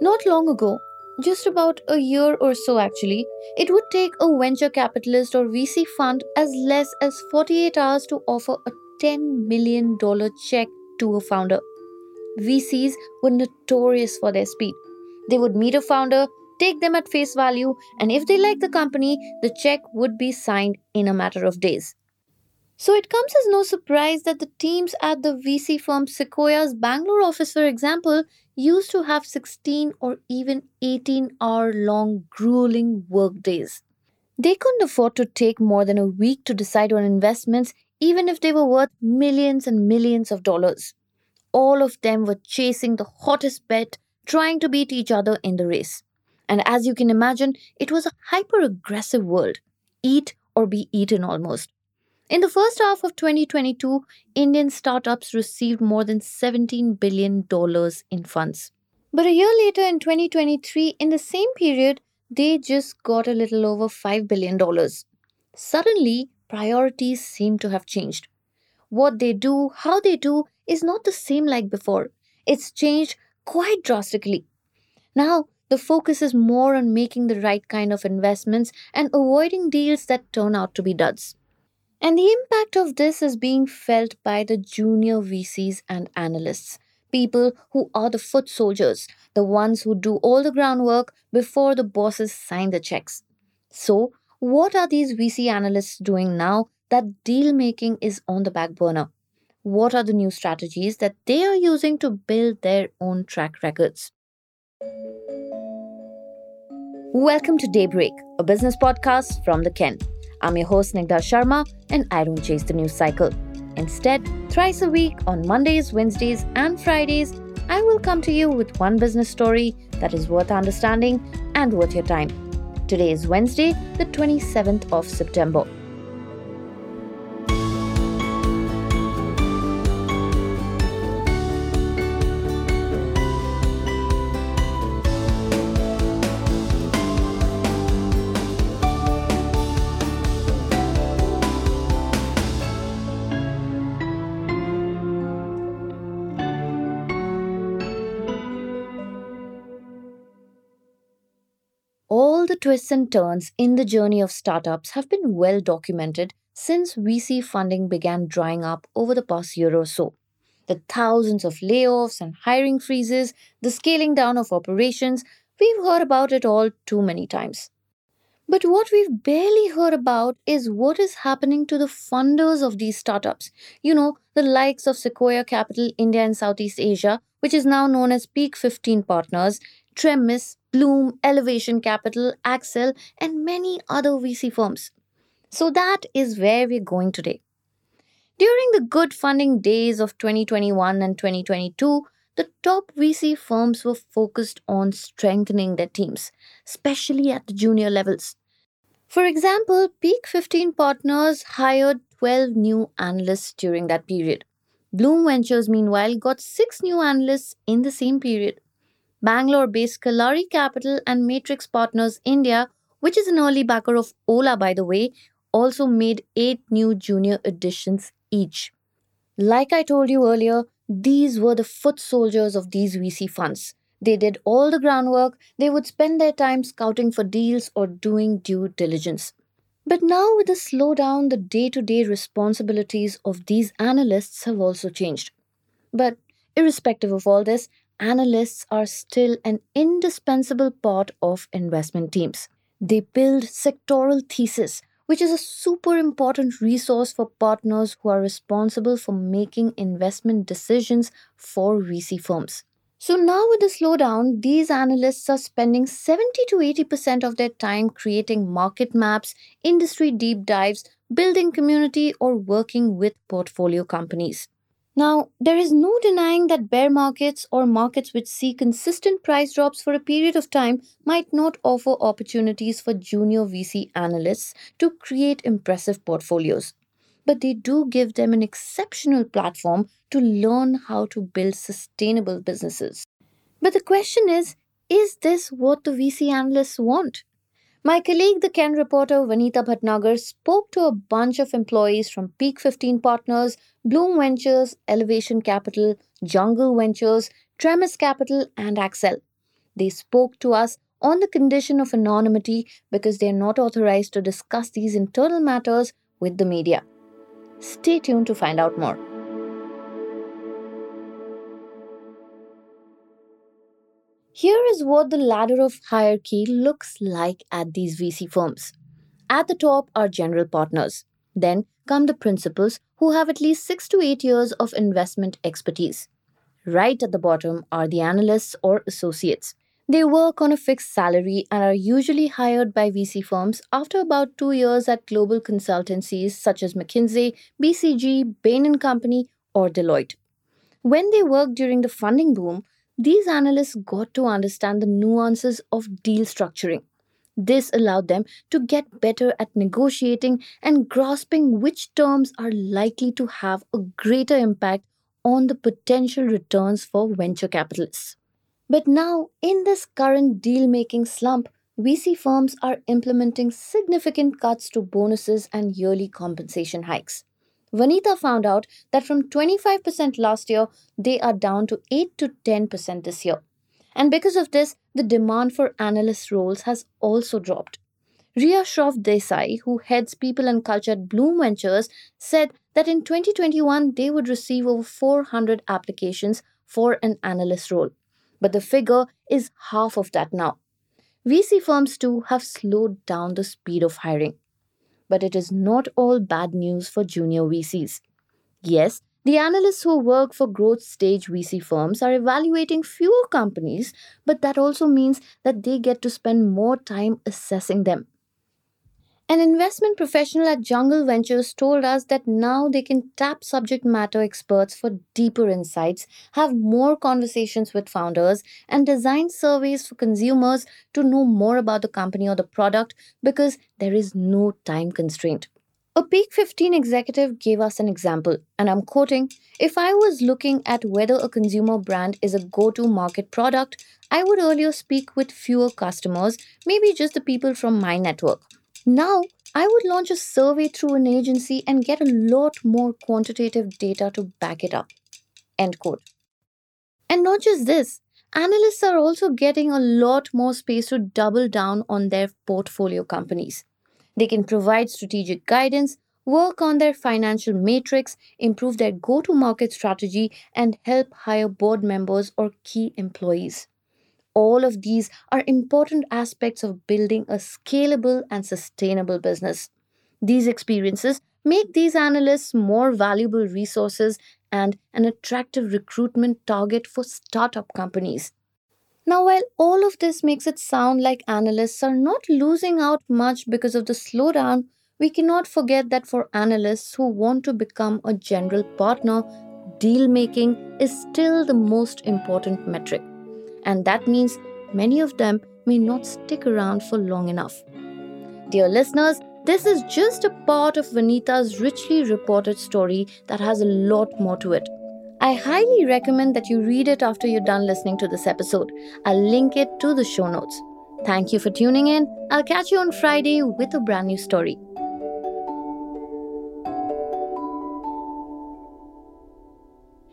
Not long ago, just about a year or so actually, it would take a venture capitalist or VC fund as less as 48 hours to offer a $10 million check to a founder. VCs were notorious for their speed. They would meet a founder, take them at face value, and if they liked the company, the check would be signed in a matter of days. So it comes as no surprise that the teams at the VC firm Sequoia's Bangalore office, for example, used to have 16 or even 18 hour long grueling workdays. They couldn't afford to take more than a week to decide on investments, even if they were worth millions and millions of dollars. All of them were chasing the hottest bet, trying to beat each other in the race. And as you can imagine, it was a hyper aggressive world eat or be eaten almost. In the first half of 2022, Indian startups received more than $17 billion in funds. But a year later, in 2023, in the same period, they just got a little over $5 billion. Suddenly, priorities seem to have changed. What they do, how they do, is not the same like before. It's changed quite drastically. Now, the focus is more on making the right kind of investments and avoiding deals that turn out to be duds. And the impact of this is being felt by the junior VCs and analysts, people who are the foot soldiers, the ones who do all the groundwork before the bosses sign the checks. So, what are these VC analysts doing now that deal making is on the back burner? What are the new strategies that they are using to build their own track records? Welcome to Daybreak, a business podcast from the Ken. I'm your host, Snigdha Sharma, and I don't chase the news cycle. Instead, thrice a week on Mondays, Wednesdays, and Fridays, I will come to you with one business story that is worth understanding and worth your time. Today is Wednesday, the 27th of September. The twists and turns in the journey of startups have been well documented since VC funding began drying up over the past year or so. The thousands of layoffs and hiring freezes, the scaling down of operations, we've heard about it all too many times. But what we've barely heard about is what is happening to the funders of these startups. You know, the likes of Sequoia Capital India and Southeast Asia, which is now known as Peak 15 Partners, Tremis, Blume, Elevation Capital, Accel, and many other VC firms. So that is where we're going today. During the good funding days of 2021 and 2022, the top VC firms were focused on strengthening their teams, especially at the junior levels. For example, Peak 15 Partners hired 12 new analysts during that period. Blume Ventures, meanwhile, got six new analysts in the same period. Bangalore based Kalari Capital and Matrix Partners India, which is an early backer of Ola, by the way, also made eight new junior additions each. Like I told you earlier, these were the foot soldiers of these VC funds. They did all the groundwork, they would spend their time scouting for deals or doing due diligence. But now, with the slowdown, the day to day responsibilities of these analysts have also changed. But irrespective of all this, analysts are still an indispensable part of investment teams. They build sectoral thesis, which is a super important resource for partners who are responsible for making investment decisions for VC firms. So now with the slowdown, these analysts are spending 70 to 80% of their time creating market maps, industry deep dives, building community, or working with portfolio companies. Now, there is no denying that bear markets or markets which see consistent price drops for a period of time might not offer opportunities for junior VC analysts to create impressive portfolios. But they do give them an exceptional platform to learn how to build sustainable businesses. But the question is is this what the VC analysts want? My colleague, the Ken reporter Vanita Bhatnagar, spoke to a bunch of employees from Peak 15 Partners, Blume Ventures, Elevation Capital, Jungle Ventures, Tremis Capital, and Accel. They spoke to us on the condition of anonymity because they are not authorized to discuss these internal matters with the media. Stay tuned to find out more. Here is what the ladder of hierarchy looks like at these VC firms. At the top are general partners. Then come the principals who have at least 6 to 8 years of investment expertise. Right at the bottom are the analysts or associates. They work on a fixed salary and are usually hired by VC firms after about 2 years at global consultancies such as McKinsey, BCG, Bain & Company or Deloitte. When they worked during the funding boom, these analysts got to understand the nuances of deal structuring. This allowed them to get better at negotiating and grasping which terms are likely to have a greater impact on the potential returns for venture capitalists. But now, in this current deal making slump, VC firms are implementing significant cuts to bonuses and yearly compensation hikes. Vanita found out that from 25% last year, they are down to 8 to 10% this year. And because of this, the demand for analyst roles has also dropped. Ria Shroff Desai, who heads people and culture at Blume Ventures, said that in 2021 they would receive over 400 applications for an analyst role. But the figure is half of that now. VC firms too have slowed down the speed of hiring but it is not all bad news for junior VCs. Yes, the analysts who work for growth stage VC firms are evaluating fewer companies, but that also means that they get to spend more time assessing them. An investment professional at Jungle Ventures told us that now they can tap subject matter experts for deeper insights, have more conversations with founders, and design surveys for consumers to know more about the company or the product because there is no time constraint. A Peak 15 executive gave us an example, and I'm quoting If I was looking at whether a consumer brand is a go to market product, I would earlier speak with fewer customers, maybe just the people from my network. Now, I would launch a survey through an agency and get a lot more quantitative data to back it up. End quote. And not just this, analysts are also getting a lot more space to double down on their portfolio companies. They can provide strategic guidance, work on their financial matrix, improve their go to market strategy, and help hire board members or key employees. All of these are important aspects of building a scalable and sustainable business. These experiences make these analysts more valuable resources and an attractive recruitment target for startup companies. Now, while all of this makes it sound like analysts are not losing out much because of the slowdown, we cannot forget that for analysts who want to become a general partner, deal making is still the most important metric and that means many of them may not stick around for long enough. Dear listeners, this is just a part of Vanita's richly reported story that has a lot more to it. I highly recommend that you read it after you're done listening to this episode. I'll link it to the show notes. Thank you for tuning in. I'll catch you on Friday with a brand new story.